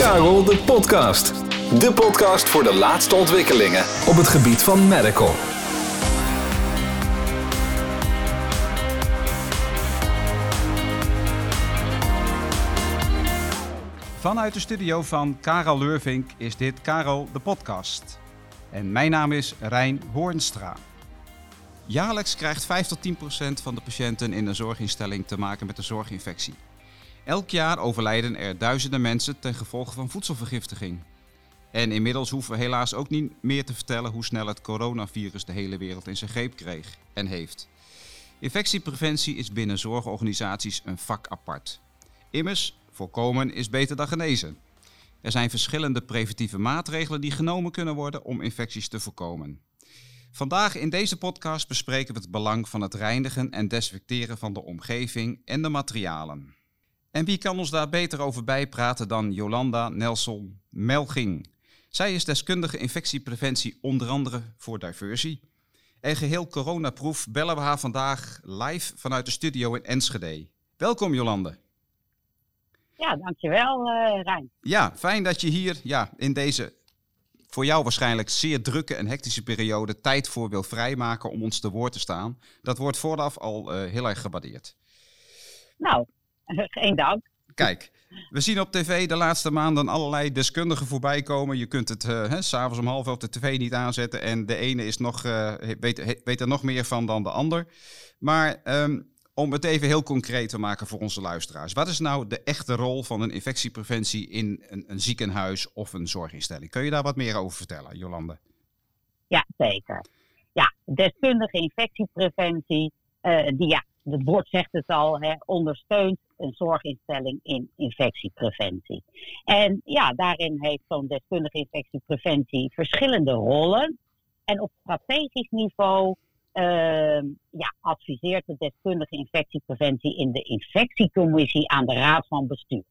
Karel de Podcast. De podcast voor de laatste ontwikkelingen op het gebied van medical. Vanuit de studio van Karel Leurvink is dit Karel de Podcast. En mijn naam is Rijn Hoornstra. Jaarlijks krijgt 5 tot 10 procent van de patiënten in een zorginstelling te maken met een zorginfectie. Elk jaar overlijden er duizenden mensen ten gevolge van voedselvergiftiging. En inmiddels hoeven we helaas ook niet meer te vertellen hoe snel het coronavirus de hele wereld in zijn greep kreeg en heeft. Infectiepreventie is binnen zorgorganisaties een vak apart. Immers, voorkomen is beter dan genezen. Er zijn verschillende preventieve maatregelen die genomen kunnen worden om infecties te voorkomen. Vandaag in deze podcast bespreken we het belang van het reinigen en desinfecteren van de omgeving en de materialen. En wie kan ons daar beter over bijpraten dan Jolanda Nelson Melging? Zij is deskundige infectiepreventie onder andere voor Diversie. En geheel coronaproef bellen we haar vandaag live vanuit de studio in Enschede. Welkom Jolande. Ja, dankjewel uh, Rijn. Ja, fijn dat je hier ja, in deze voor jou waarschijnlijk zeer drukke en hectische periode tijd voor wil vrijmaken om ons te woord te staan. Dat wordt vooraf al uh, heel erg gewaardeerd. Nou, geen dank. Kijk, we zien op tv de laatste maanden allerlei deskundigen voorbij komen. Je kunt het uh, s'avonds om half elf de tv niet aanzetten. En de ene is nog, uh, weet, weet, er nog meer van dan de ander. Maar um, om het even heel concreet te maken voor onze luisteraars. Wat is nou de echte rol van een infectiepreventie in een, een ziekenhuis of een zorginstelling? Kun je daar wat meer over vertellen, Jolande? Ja, zeker. Ja, deskundige infectiepreventie, uh, die ja, het woord zegt het al, hè, ondersteunt een zorginstelling in infectiepreventie. En ja, daarin heeft zo'n deskundige infectiepreventie verschillende rollen. En op strategisch niveau uh, ja, adviseert de deskundige infectiepreventie in de infectiecommissie aan de Raad van Bestuur.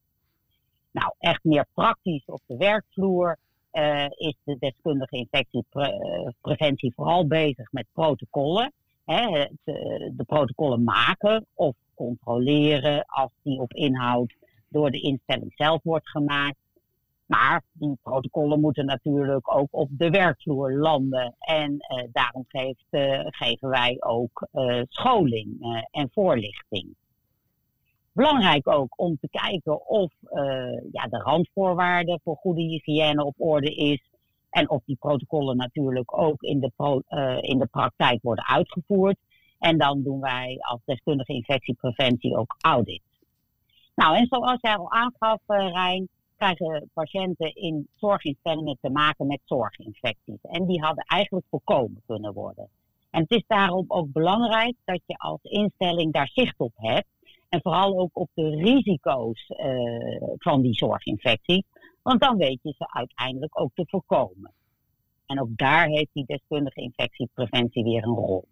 Nou, echt meer praktisch op de werkvloer uh, is de deskundige infectiepreventie vooral bezig met protocollen. Het, de protocollen maken of controleren als die op inhoud door de instelling zelf wordt gemaakt. Maar die protocollen moeten natuurlijk ook op de werkvloer landen. En uh, daarom geeft, uh, geven wij ook scholing en voorlichting. Belangrijk ook om te kijken of ja, de randvoorwaarden voor goede hygiëne op orde is. En of die protocollen natuurlijk ook in de, pro, in de praktijk worden uitgevoerd. En dan doen wij als deskundige infectiepreventie ook audit. Nou, en zoals jij al aangaf, Rijn, krijgen patiënten in zorginstellingen te maken met zorginfecties. En die hadden eigenlijk voorkomen kunnen worden. En het is daarom ook belangrijk dat je als instelling daar zicht op hebt. En vooral ook op de risico's uh, van die zorginfectie. Want dan weet je ze uiteindelijk ook te voorkomen. En ook daar heeft die deskundige infectiepreventie weer een rol.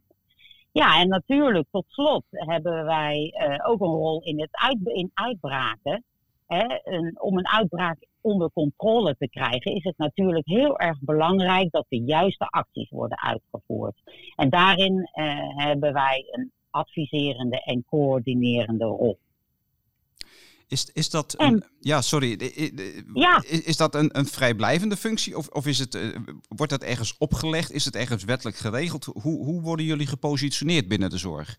Ja, en natuurlijk, tot slot hebben wij uh, ook een rol in het in uitbraken. Hè, om een uitbraak onder controle te krijgen, is het natuurlijk heel erg belangrijk dat de juiste acties worden uitgevoerd. En daarin uh, hebben wij een adviserende en coördinerende rol. Is, is dat een, ja, sorry, ja. Is, is dat een, een vrijblijvende functie of, of is het, uh, wordt dat ergens opgelegd? Is het ergens wettelijk geregeld? Hoe, hoe worden jullie gepositioneerd binnen de zorg?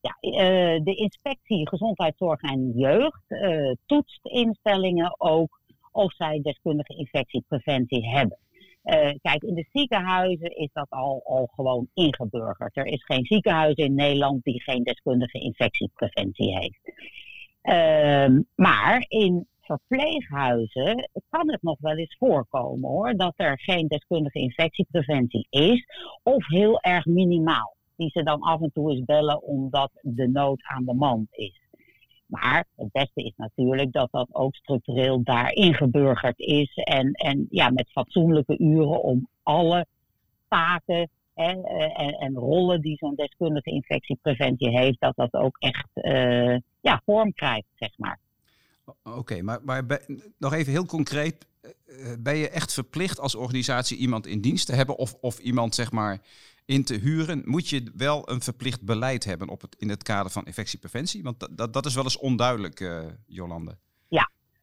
Ja, uh, de inspectie gezondheidszorg en jeugd uh, toetst instellingen ook of zij deskundige infectiepreventie hebben. Uh, kijk, in de ziekenhuizen is dat al, al gewoon ingeburgerd. Er is geen ziekenhuis in Nederland die geen deskundige infectiepreventie heeft. Ehm, maar in verpleeghuizen kan het nog wel eens voorkomen hoor, dat er geen deskundige infectiepreventie is of heel erg minimaal die ze dan af en toe eens bellen omdat de nood aan de man is. Maar het beste is natuurlijk dat dat ook structureel daar ingeburgerd is. En, en ja, met fatsoenlijke uren om alle taken en, en, en rollen die zo'n deskundige infectiepreventie heeft, dat dat ook echt uh, ja, vorm krijgt, zeg maar. Oké, maar, maar nog even heel concreet. Ben je echt verplicht als organisatie iemand in dienst te hebben of, of iemand zeg maar in te huren, moet je wel een verplicht beleid hebben op het, in het kader van infectiepreventie? Want dat, dat, is wel eens onduidelijk, Jolande.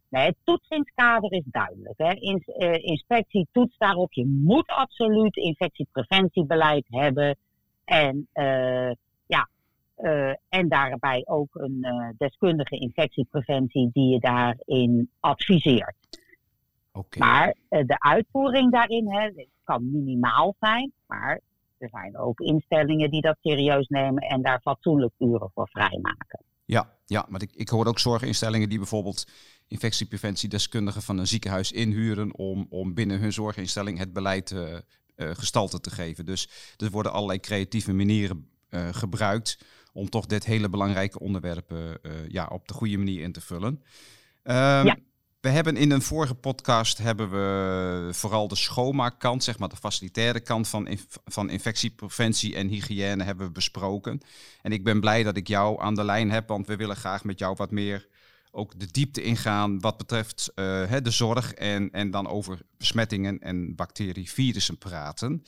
Nee, het toetsingskader is duidelijk. Hè. inspectie toetst daarop. Je moet absoluut infectiepreventiebeleid hebben. En ja, uh, en daarbij ook een deskundige infectiepreventie die je daarin adviseert. Okay. Maar de uitvoering daarin hè, kan minimaal zijn, maar er zijn ook instellingen die dat serieus nemen en daar fatsoenlijk uren voor vrijmaken. Ja, ja maar ik, ik hoor ook zorginstellingen die bijvoorbeeld infectiepreventiedeskundigen van een ziekenhuis inhuren om, om binnen hun zorginstelling het beleid gestalte te geven. Dus er worden allerlei creatieve manieren gebruikt om toch dit hele belangrijke onderwerp uh, ja, op de goede manier in te vullen. Um, ja. We hebben in een vorige podcast hebben we vooral de schoonmaakkant, zeg maar de facilitaire kant van, van infectiepreventie en hygiëne hebben we besproken. En ik ben blij dat ik jou aan de lijn heb, want we willen graag met jou wat meer ook de diepte ingaan wat betreft uh, de zorg en, en dan over besmettingen en bacteriën, virussen praten.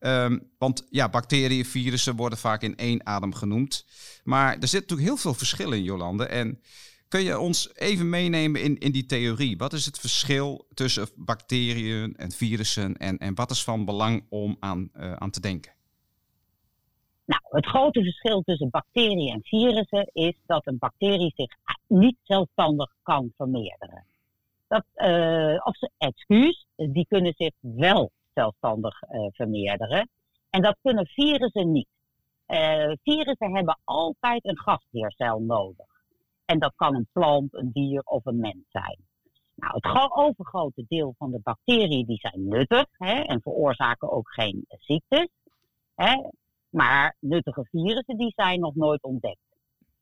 Um, want ja, bacteriën, virussen worden vaak in één adem genoemd. Maar er zit natuurlijk heel veel verschil in, Jolande. En kun je ons even meenemen in, in die theorie? Wat is het verschil tussen bacteriën en virussen en, en wat is van belang om aan, uh, aan te denken? Nou, het grote verschil tussen bacteriën en virussen is dat een bacterie zich niet zelfstandig kan vermeerderen. Dat, uh, of ze, excuus, die kunnen zich wel zelfstandig uh, vermeerderen. En dat kunnen virussen niet. Uh, virussen hebben altijd een gastheercel nodig. En dat kan een plant, een dier of een mens zijn. Nou, het overgrote deel van de bacteriën die zijn nuttig hè, en veroorzaken ook geen ziektes. Hè. Maar nuttige virussen die zijn nog nooit ontdekt.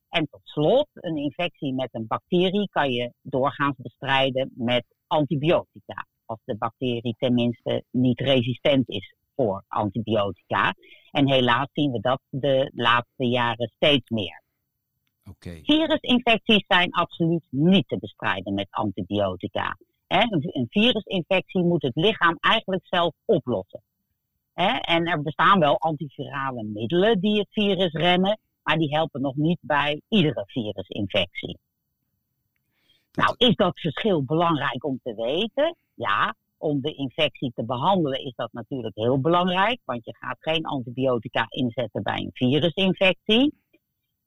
En tot slot, een infectie met een bacterie kan je doorgaans bestrijden met antibiotica. Als de bacterie tenminste niet resistent is voor antibiotica. En helaas zien we dat de laatste jaren steeds meer. Okay. Virusinfecties zijn absoluut niet te bestrijden met antibiotica. Een virusinfectie moet het lichaam eigenlijk zelf oplossen. En er bestaan wel antivirale middelen die het virus remmen, maar die helpen nog niet bij iedere virusinfectie. Nou, is dat verschil belangrijk om te weten? Ja, om de infectie te behandelen is dat natuurlijk heel belangrijk, want je gaat geen antibiotica inzetten bij een virusinfectie.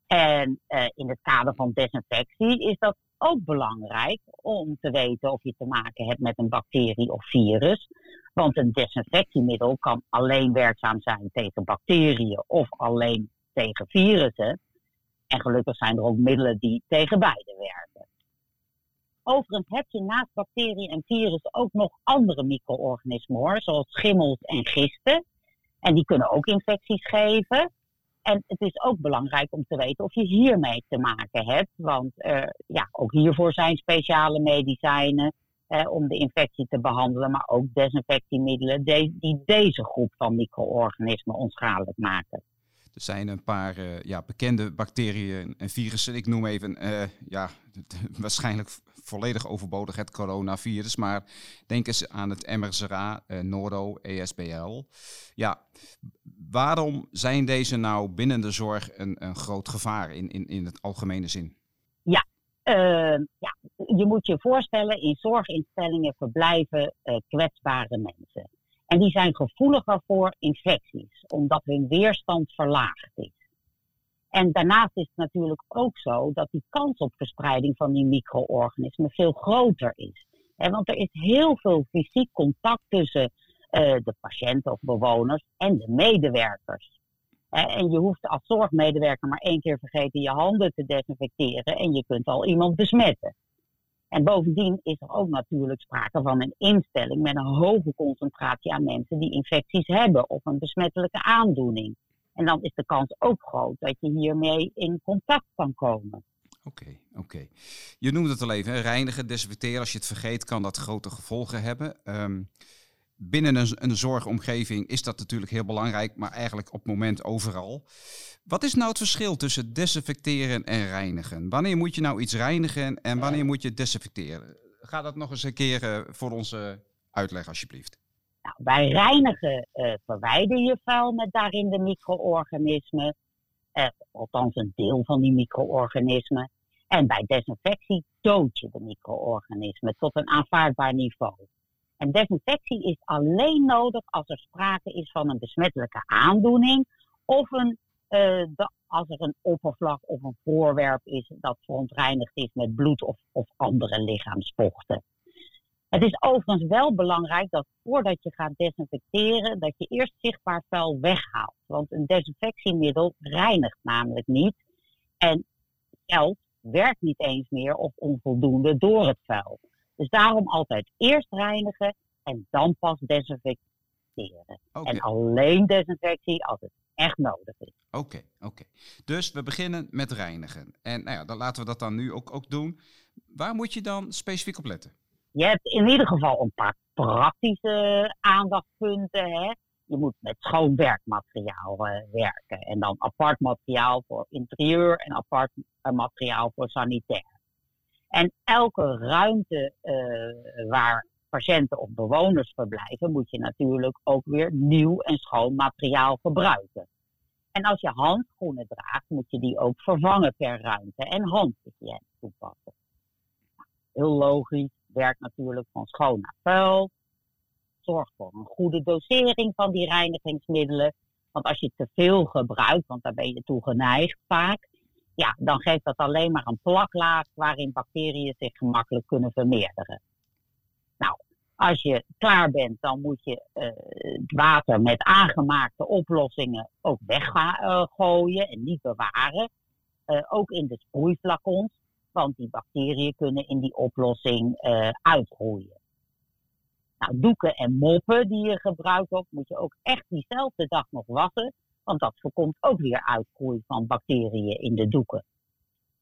En uh, in het kader van desinfectie is dat ook belangrijk om te weten of je te maken hebt met een bacterie of virus. Want een desinfectiemiddel kan alleen werkzaam zijn tegen bacteriën of alleen tegen virussen. En gelukkig zijn er ook middelen die tegen beide werken. Overigens heb je naast bacteriën en virussen ook nog andere micro-organismen zoals schimmels en gisten. En die kunnen ook infecties geven. En het is ook belangrijk om te weten of je hiermee te maken hebt. Want uh, ja, ook hiervoor zijn speciale medicijnen eh, om de infectie te behandelen, maar ook desinfectiemiddelen die deze groep van micro-organismen onschadelijk maken. Er zijn een paar uh, ja, bekende bacteriën en virussen. Ik noem even, uh, ja, waarschijnlijk volledig overbodig het coronavirus. Maar denk eens aan het MRSA, uh, Noro, ESBL. Ja, waarom zijn deze nou binnen de zorg een, een groot gevaar in, in, in het algemene zin? Ja, ja, je moet je voorstellen, in zorginstellingen verblijven kwetsbare mensen. En die zijn gevoeliger voor infecties, omdat hun weerstand verlaagd is. En daarnaast is het natuurlijk ook zo dat die kans op verspreiding van die micro-organismen veel groter is. want er is heel veel fysiek contact tussen uh, de patiënten of bewoners en de medewerkers. en je hoeft als zorgmedewerker maar één keer vergeten je handen te desinfecteren en je kunt al iemand besmetten. En bovendien is er ook natuurlijk sprake van een instelling met een hoge concentratie aan mensen die infecties hebben of een besmettelijke aandoening. En dan is de kans ook groot dat je hiermee in contact kan komen. Oké, oké. Je noemde het al even, reinigen, desinfecteren. Als je het vergeet, kan dat grote gevolgen hebben. Um, binnen een, een, zorgomgeving is dat natuurlijk heel belangrijk, maar eigenlijk op het moment overal. Wat is nou het verschil tussen desinfecteren en reinigen? Wanneer moet je nou iets reinigen en wanneer moet je desinfecteren? Ga dat nog eens een keer uh, voor ons uh, uitleggen, alsjeblieft. Nou, bij reinigen uh, verwijder je vuil met daarin de micro-organismen, althans een deel van die micro-organismen. En bij desinfectie dood je de micro-organismen tot een aanvaardbaar niveau. En desinfectie is alleen nodig als er sprake is van een besmettelijke aandoening of een, uh, als er een oppervlak of een voorwerp is dat verontreinigd is met bloed of, of andere lichaamsvochten. Het is overigens wel belangrijk dat voordat je gaat desinfecteren, dat je eerst zichtbaar vuil weghaalt. Want een desinfectiemiddel reinigt namelijk niet. En zelf werkt niet eens meer of onvoldoende door het vuil. Dus daarom altijd eerst reinigen en dan pas desinfecteren. En alleen desinfectie als het echt nodig is. Oké, oké. Dus we beginnen met reinigen. En nou ja, dan laten we dat dan nu ook, ook doen. Waar moet je dan specifiek op letten? Je hebt in ieder geval een paar praktische aandachtspunten. Hè? Je moet met schoon werkmateriaal uh, werken. En dan apart materiaal voor interieur en apart uh, materiaal voor sanitair. En elke ruimte uh, waar patiënten of bewoners verblijven, moet je natuurlijk ook weer nieuw en schoon materiaal gebruiken. En als je handschoenen draagt, moet je die ook vervangen per ruimte en handhygiëne toepassen. Heel logisch, werkt natuurlijk van schoon naar vuil. Zorg voor een goede dosering van die reinigingsmiddelen. Want als je te veel gebruikt, want daar ben je toe geneigd vaak, ja, dan geeft dat alleen maar een plaklaag waarin bacteriën zich gemakkelijk kunnen vermeerderen. Nou, als je klaar bent, dan moet je uh, het water met aangemaakte oplossingen ook weggooien en niet bewaren. Uh, ook in de sproeiflacons, want die bacteriën kunnen in die oplossing uitgroeien. Nou, doeken en moppen die je gebruikt ook, moet je ook echt diezelfde dag nog wassen, want dat voorkomt ook weer uitgroei van bacteriën in de doeken.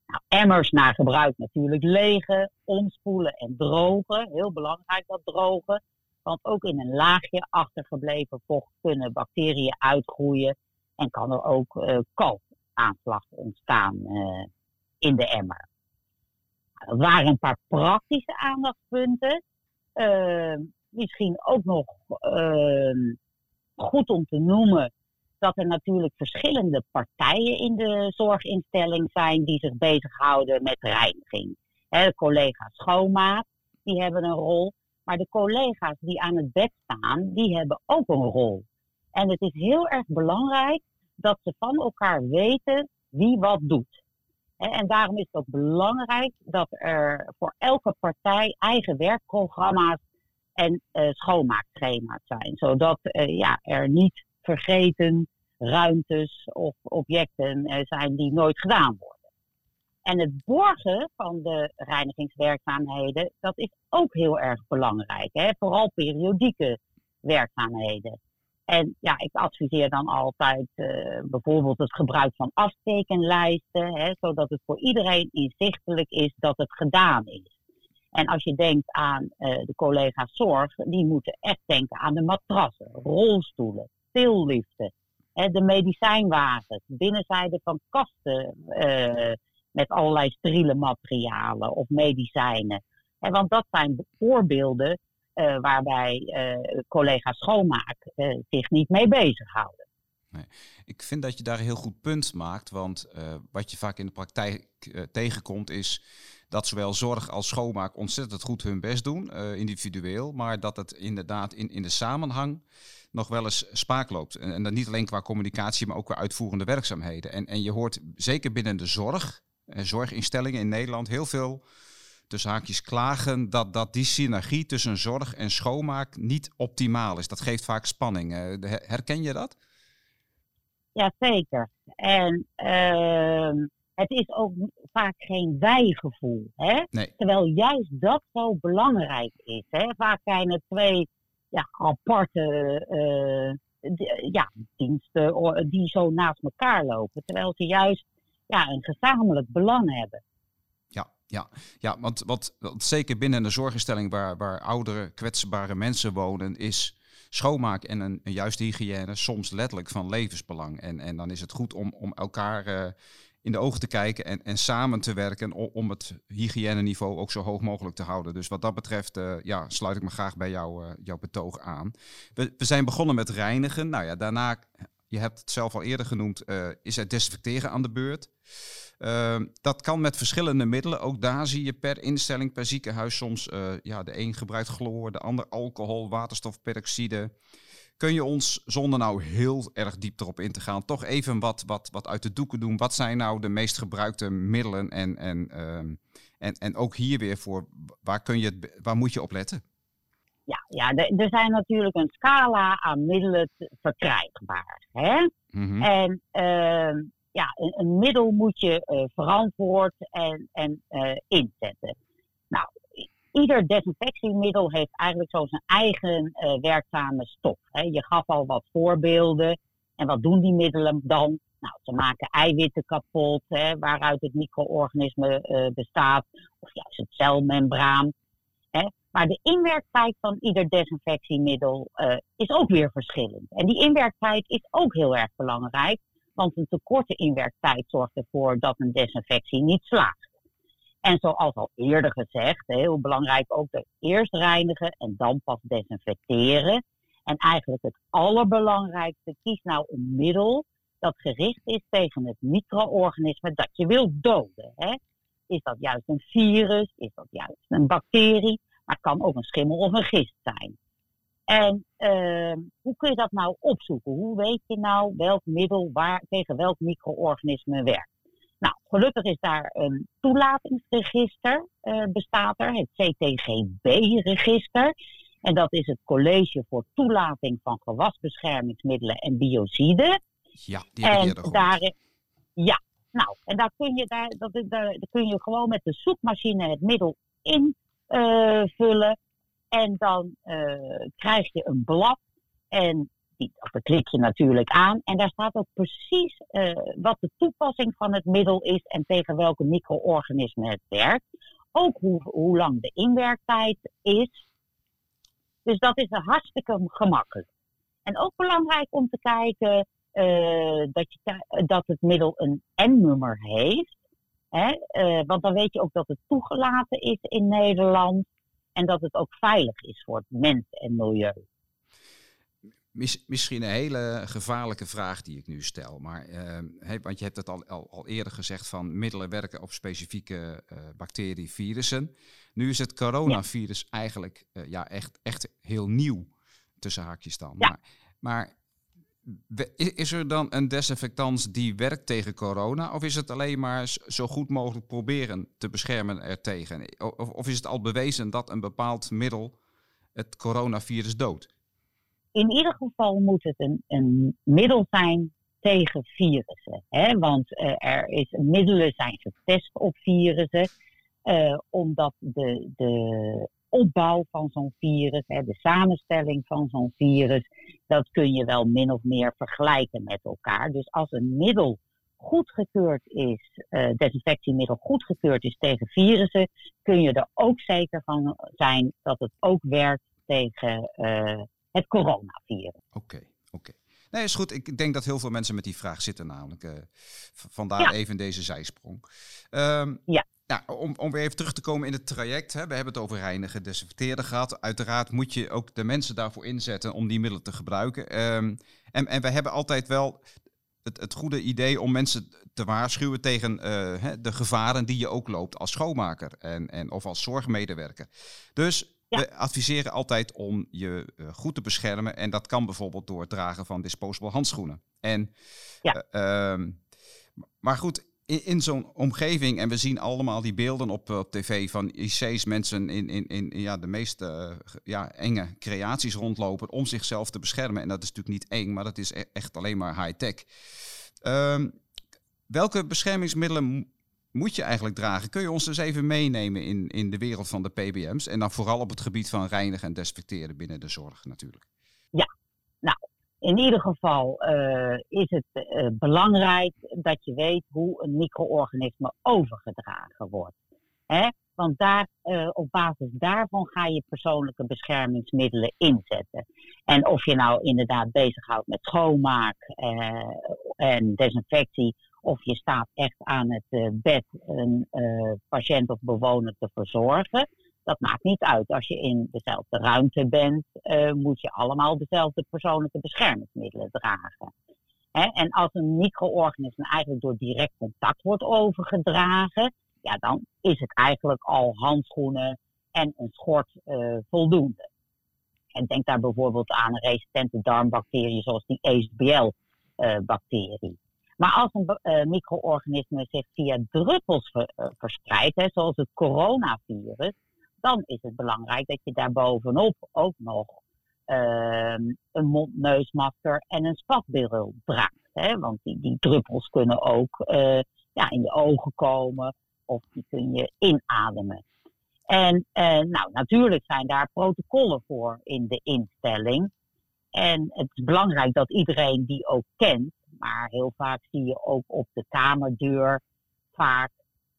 Nou, emmers na gebruik natuurlijk legen, omspoelen en drogen. Heel belangrijk dat drogen. Want ook in een laagje achtergebleven vocht kunnen bacteriën uitgroeien. En kan er ook uh, kalkaanslag ontstaan uh, in de emmer. Nou, dat waren een paar praktische aandachtspunten. Uh, misschien ook nog ehm, goed om te noemen dat er natuurlijk verschillende partijen in de zorginstelling zijn die zich bezighouden met reiniging. de collega's schoonmaak, die hebben een rol. Maar de collega's die aan het bed staan, die hebben ook een rol. En het is heel erg belangrijk dat ze van elkaar weten wie wat doet. En daarom is het ook belangrijk dat er voor elke partij eigen werkprogramma's en uh, schoonmaakschema's zijn. Zodat uh, ja, er niet vergeten ruimtes of objecten uh, zijn die nooit gedaan worden. En het borgen van de reinigingswerkzaamheden, dat is ook heel erg belangrijk. Hè? Vooral periodieke werkzaamheden. En ja, ik adviseer dan altijd uh, bijvoorbeeld het gebruik van aftekenlijsten, hè, zodat het voor iedereen inzichtelijk is dat het gedaan is. En als je denkt aan uh, de collega's zorg, die moeten echt denken aan de matrassen, rolstoelen, tilliften, de medicijnwagens, binnenzijde van kasten uh, met allerlei steriele materialen of medicijnen. want dat zijn voorbeelden uh, waarbij uh, collega's schoonmaak zich niet mee bezighouden. Nee. Ik vind dat je daar een heel goed punt maakt, want wat je vaak in de praktijk tegenkomt is dat zowel zorg als schoonmaak ontzettend goed hun best doen, individueel, maar dat het inderdaad in, in de samenhang nog wel eens spaak loopt. En, dat niet alleen qua communicatie, maar ook qua uitvoerende werkzaamheden. En, en je hoort zeker binnen de zorg, en zorginstellingen in Nederland, heel veel tussen haakjes klagen dat, dat die synergie tussen zorg en schoonmaak niet optimaal is. Dat geeft vaak spanning. herken je dat? Ja, zeker. En uh, het is ook vaak geen wijgevoel. Hè? Nee. Terwijl juist dat zo belangrijk is. Hè? Vaak zijn er twee ja, aparte uh, ja, diensten die zo naast elkaar lopen. Terwijl ze juist ja, een gezamenlijk belang hebben. Ja, ja, ja want wat, wat zeker binnen een zorginstelling waar, waar oudere, kwetsbare mensen wonen, is schoonmaak en een, een juiste hygiëne soms letterlijk van levensbelang. En, en dan is het goed om, om elkaar uh, in de ogen te kijken en, en samen te werken om, het hygiëneniveau ook zo hoog mogelijk te houden. Dus wat dat betreft uh, ja, sluit ik me graag bij jou, uh, jouw betoog aan. We, we zijn begonnen met reinigen. Nou ja, daarna je hebt het zelf al eerder genoemd, is het desinfecteren aan de beurt. Ehm, dat kan met verschillende middelen. Ook daar zie je per instelling, per ziekenhuis soms, ja, de een gebruikt chloor, de ander alcohol, waterstofperoxide. Kun je ons, zonder nou heel erg diep erop in te gaan, toch even wat, wat, wat uit de doeken doen? Wat zijn nou de meest gebruikte middelen? En, en, ehm, en, en ook hier weer voor, waar, kun je, waar moet je op letten? Ja, ja er zijn natuurlijk een scala aan middelen verkrijgbaar. Hè? Mhm. En uh, ja, een, een, middel moet je uh, verantwoord en, en uh, inzetten. Ieder desinfectiemiddel heeft eigenlijk zo zijn eigen uh, werkzame stof. Hè. Je gaf al wat voorbeelden. En wat doen die middelen dan? Nou, ze maken eiwitten kapot, hè, waaruit het micro-organisme uh, bestaat, of juist het celmembraan. Hè. Maar de inwerktijd van ieder desinfectiemiddel uh, is ook weer verschillend. En die inwerktijd is ook heel erg belangrijk, want een te korte inwerktijd zorgt ervoor dat een desinfectie niet slaagt. En zoals al eerder gezegd, heel belangrijk ook de eerst reinigen en dan pas desinfecteren. En eigenlijk het allerbelangrijkste, kies nou een middel dat gericht is tegen het micro-organisme dat je wilt doden. Hè? Is dat juist een virus? Is dat juist een bacterie? Maar het kan ook een schimmel of een gist zijn. En uh, hoe kun je dat nou opzoeken? Hoe weet je nou welk middel waar, tegen welk micro-organisme werkt? Nou, gelukkig is daar een toelatingsregister uh, bestaat er, het CTGB-register. En dat is het College voor Toelating van Gewasbeschermingsmiddelen en Biociden. Ja, die heb ik en daar, Ja, nou, en daar kun, je, daar, dat, daar, daar kun je gewoon met de zoekmachine het middel invullen. Uh, en dan uh, krijg je een blad. En dat klik je natuurlijk aan. En daar staat ook precies uh, wat de toepassing van het middel is en tegen welke micro-organismen het werkt. Ook hoe, hoe lang de inwerktijd is. Dus dat is hartstikke gemakkelijk. En ook belangrijk om te kijken uh, dat, je, dat het middel een N-nummer heeft. Hè? Uh, want dan weet je ook dat het toegelaten is in Nederland. En dat het ook veilig is voor het mens en milieu. Misschien een hele gevaarlijke vraag die ik nu stel. Maar, uh, want je hebt het al, al, al, eerder gezegd van middelen werken op specifieke uh, bacteriën, virussen. Nu is het coronavirus eigenlijk uh, ja, echt, echt heel nieuw, tussen haakjes dan. Ja. Maar, maar is er dan een desinfectant die werkt tegen corona? Of is het alleen maar zo goed mogelijk proberen te beschermen ertegen? Of, of is het al bewezen dat een bepaald middel het coronavirus doodt? In ieder geval moet het een, een middel zijn tegen virussen. Hè? Want uh, er is, middelen zijn getest op virussen. Uh, omdat de, de opbouw van zo'n virus, hè, de samenstelling van zo'n virus, dat kun je wel min of meer vergelijken met elkaar. Dus als een middel goedgekeurd is, uh, desinfectiemiddel goedgekeurd is tegen virussen, kun je er ook zeker van zijn dat het ook werkt tegen het coronavirus. Oké, okay, oké. Nee, is goed. Ik denk dat heel veel mensen met die vraag zitten namelijk. Uh, vandaar even deze zijsprong. Um, ja. Ja, om, om weer even terug te komen in het traject. Hè, we hebben het over reinigen, desinfecteren gehad. Uiteraard moet je ook de mensen daarvoor inzetten om die middelen te gebruiken. Um, en, en we hebben altijd wel het, het goede idee om mensen te waarschuwen tegen uh, de gevaren die je ook loopt als schoonmaker en, en, of als zorgmedewerker. Dus we adviseren altijd om je uh, goed te beschermen. En dat kan bijvoorbeeld door het dragen van disposable handschoenen. En, ja. Uh, maar goed, in, in zo'n omgeving, en we zien allemaal die beelden op, op tv van IC's, mensen in, in, in ja, de meest uh, ja, enge creaties rondlopen om zichzelf te beschermen. En dat is natuurlijk niet eng, maar dat is e-, echt alleen maar high-tech. Um, welke beschermingsmiddelen moet je eigenlijk dragen? Kun je ons dus even meenemen in, in de wereld van de PBM's? En dan vooral op het gebied van reinigen en desinfecteren binnen de zorg natuurlijk. Ja, nou, in ieder geval uh, is het uh, belangrijk dat je weet hoe een micro-organisme overgedragen wordt. Hè? Want daar, uh, op basis daarvan ga je persoonlijke beschermingsmiddelen inzetten. En of je nou inderdaad bezighoudt met schoonmaak en desinfectie, of je staat echt aan het bed een patiënt of bewoner te verzorgen dat maakt niet uit. Als je in dezelfde ruimte bent, uh, moet je allemaal dezelfde persoonlijke beschermingsmiddelen dragen. en als een micro-organisme eigenlijk door direct contact wordt overgedragen, ja, dan is het eigenlijk al handschoenen en een schort voldoende. En denk daar bijvoorbeeld aan resistente darmbacteriën zoals die ASBL-bacterie. Eh, maar als een uh, micro-organisme zich via druppels verspreidt, hè, zoals het coronavirus, dan is het belangrijk dat je daarbovenop ook nog ehm, een mond-neusmasker en een spatbril draagt. Hè? Want die, die druppels kunnen ook ja, in je ogen komen of die kun je inademen. En nou, natuurlijk zijn daar protocollen voor in de instelling. En het is belangrijk dat iedereen die ook kent. Maar heel vaak zie je ook op de kamerdeur vaak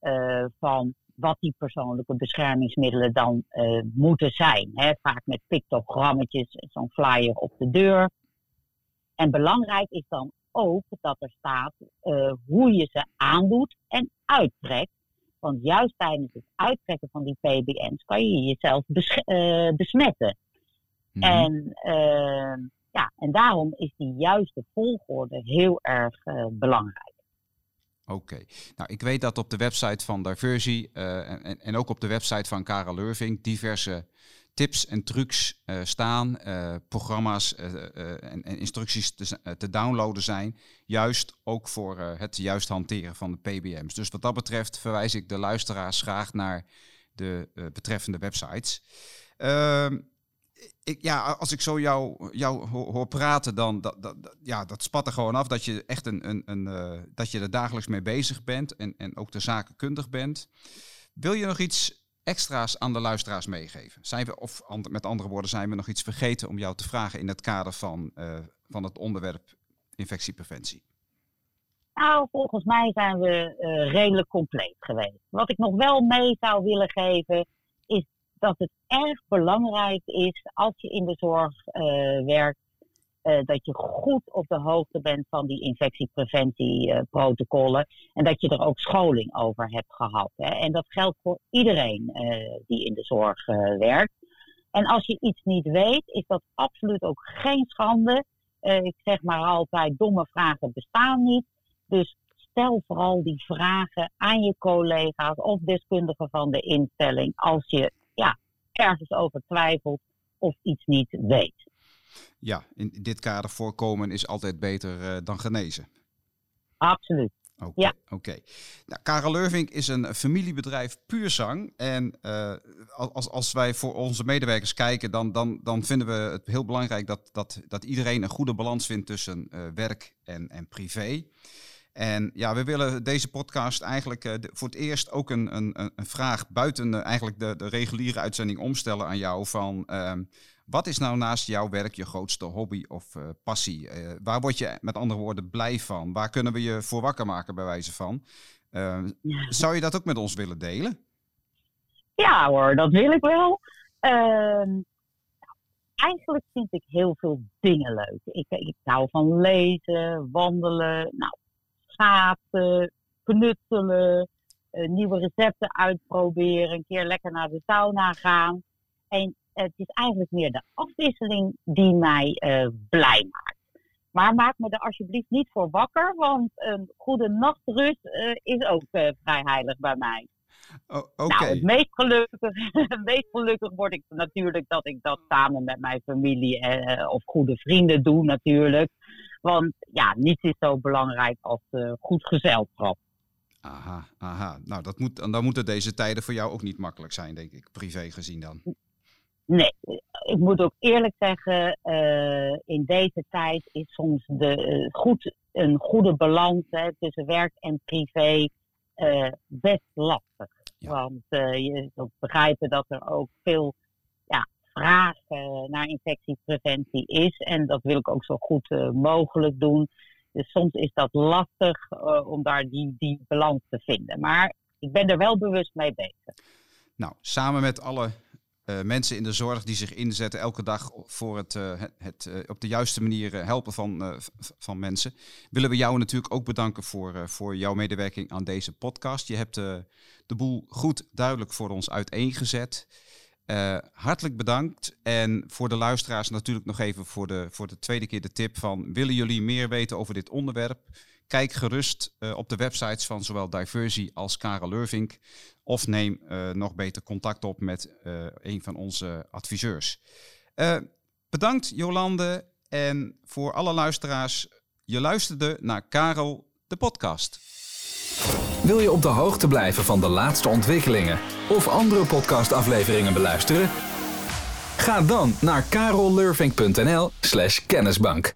uh, van wat die persoonlijke beschermingsmiddelen dan uh, moeten zijn. Hè? Vaak met pictogrammetjes, zo'n flyer op de deur. En belangrijk is dan ook dat er staat uh, hoe je ze aandoet en uittrekt. Want juist tijdens het uittrekken van die PBM's kan je jezelf besmetten. Mhm. En, uh, ja, en daarom is die juiste volgorde heel erg uh, belangrijk. Oké. Nou, ik weet dat op de website van Diversie en, en, ook op de website van Karel Lurving diverse tips en trucs uh, staan, programma's en, en, instructies te, te, downloaden zijn. Juist ook voor het juist hanteren van de PBM's. Dus wat dat betreft verwijs ik de luisteraars graag naar de betreffende websites. Ja, als ik zo jou, hoor, praten, dan dat, ja, dat spat er gewoon af dat je echt een, een, een dat je er dagelijks mee bezig bent en, en ook de zakenkundig bent. Wil je nog iets extra's aan de luisteraars meegeven? Zijn we, of met andere woorden, zijn we nog iets vergeten om jou te vragen in het kader van, uh, van het onderwerp infectiepreventie? Nou, volgens mij zijn we uh, redelijk compleet geweest. Wat ik nog wel mee zou willen geven, is dat het erg belangrijk is als je in de zorg uh, werkt, uh, dat je goed op de hoogte bent van die infectiepreventieprotocollen. En dat je er ook scholing over hebt gehad. Hè. En dat geldt voor iedereen uh, die in de zorg werkt. En als je iets niet weet, is dat absoluut ook geen schande. ik zeg maar altijd, domme vragen bestaan niet. Dus stel vooral die vragen aan je collega's of deskundigen van de instelling als je ergens over twijfelt of iets niet weet. Ja, in dit kader voorkomen is altijd beter uh, dan genezen. Absoluut. Oké. Ja. Oké. Nou, Karel Leurvink is een familiebedrijf puur zang. En uh, als, als wij voor onze medewerkers kijken, dan, dan, dan vinden we het heel belangrijk dat, dat, dat iedereen een goede balans vindt tussen uh, werk en, en privé. En ja, we willen deze podcast eigenlijk uh, de, voor het eerst ook een, een, een vraag buiten eigenlijk de, de reguliere uitzending omstellen aan jou van ehm, wat is nou naast jouw werk je grootste hobby of uh, passie? Waar word je met andere woorden blij van? Waar kunnen we je voor wakker maken bij wijze van? Ja. Zou je dat ook met ons willen delen? Ja hoor, dat wil ik wel. Ehm, eigenlijk vind ik heel veel dingen leuk. Ik, ik hou van lezen, wandelen, nou, schaatsen, knutselen, nieuwe recepten uitproberen, een keer lekker naar de sauna gaan. En het is eigenlijk meer de afwisseling die mij uh, blij maakt. Maar maak me er alsjeblieft niet voor wakker, want een goede nachtrust uh, is ook uh, vrij heilig bij mij. Oh, okay. Nou, het meest gelukkig, het meest gelukkig word ik natuurlijk dat ik dat samen met mijn familie of goede vrienden doe natuurlijk. Want ja, niets is zo belangrijk als goed gezelschap. Aha, aha. Nou, dat moet, dan moeten deze tijden voor jou ook niet makkelijk zijn, denk ik, privé gezien dan. Nee, ik moet ook eerlijk zeggen, uh, in deze tijd is soms de, uh, goed, een goede balans hè, tussen werk en privé uh, best lastig. Ja. Want je moet begrijpen dat er ook veel vraag naar infectiepreventie is. En dat wil ik ook zo goed mogelijk doen. Dus soms is dat lastig om daar die, die balans te vinden. Maar ik ben er wel bewust mee bezig. Nou, samen met alle mensen in de zorg die zich inzetten elke dag voor het, het, op de juiste manier helpen van, van mensen. Willen we jou natuurlijk ook bedanken voor, voor jouw medewerking aan deze podcast. Je hebt de boel goed duidelijk voor ons uiteengezet. Uh, hartelijk bedankt. En voor de luisteraars natuurlijk nog even voor de, voor de tweede keer de tip van... willen jullie meer weten over dit onderwerp? Kijk gerust uh, op de websites van zowel Diversi als Karel Lurvink. Of neem uh, nog beter contact op met een van onze adviseurs. bedankt Jolande. En voor alle luisteraars, je luisterde naar Karel, de podcast. Wil je op de hoogte blijven van de laatste ontwikkelingen of andere podcastafleveringen beluisteren? Ga dan naar karollurvink.nl/kennisbank.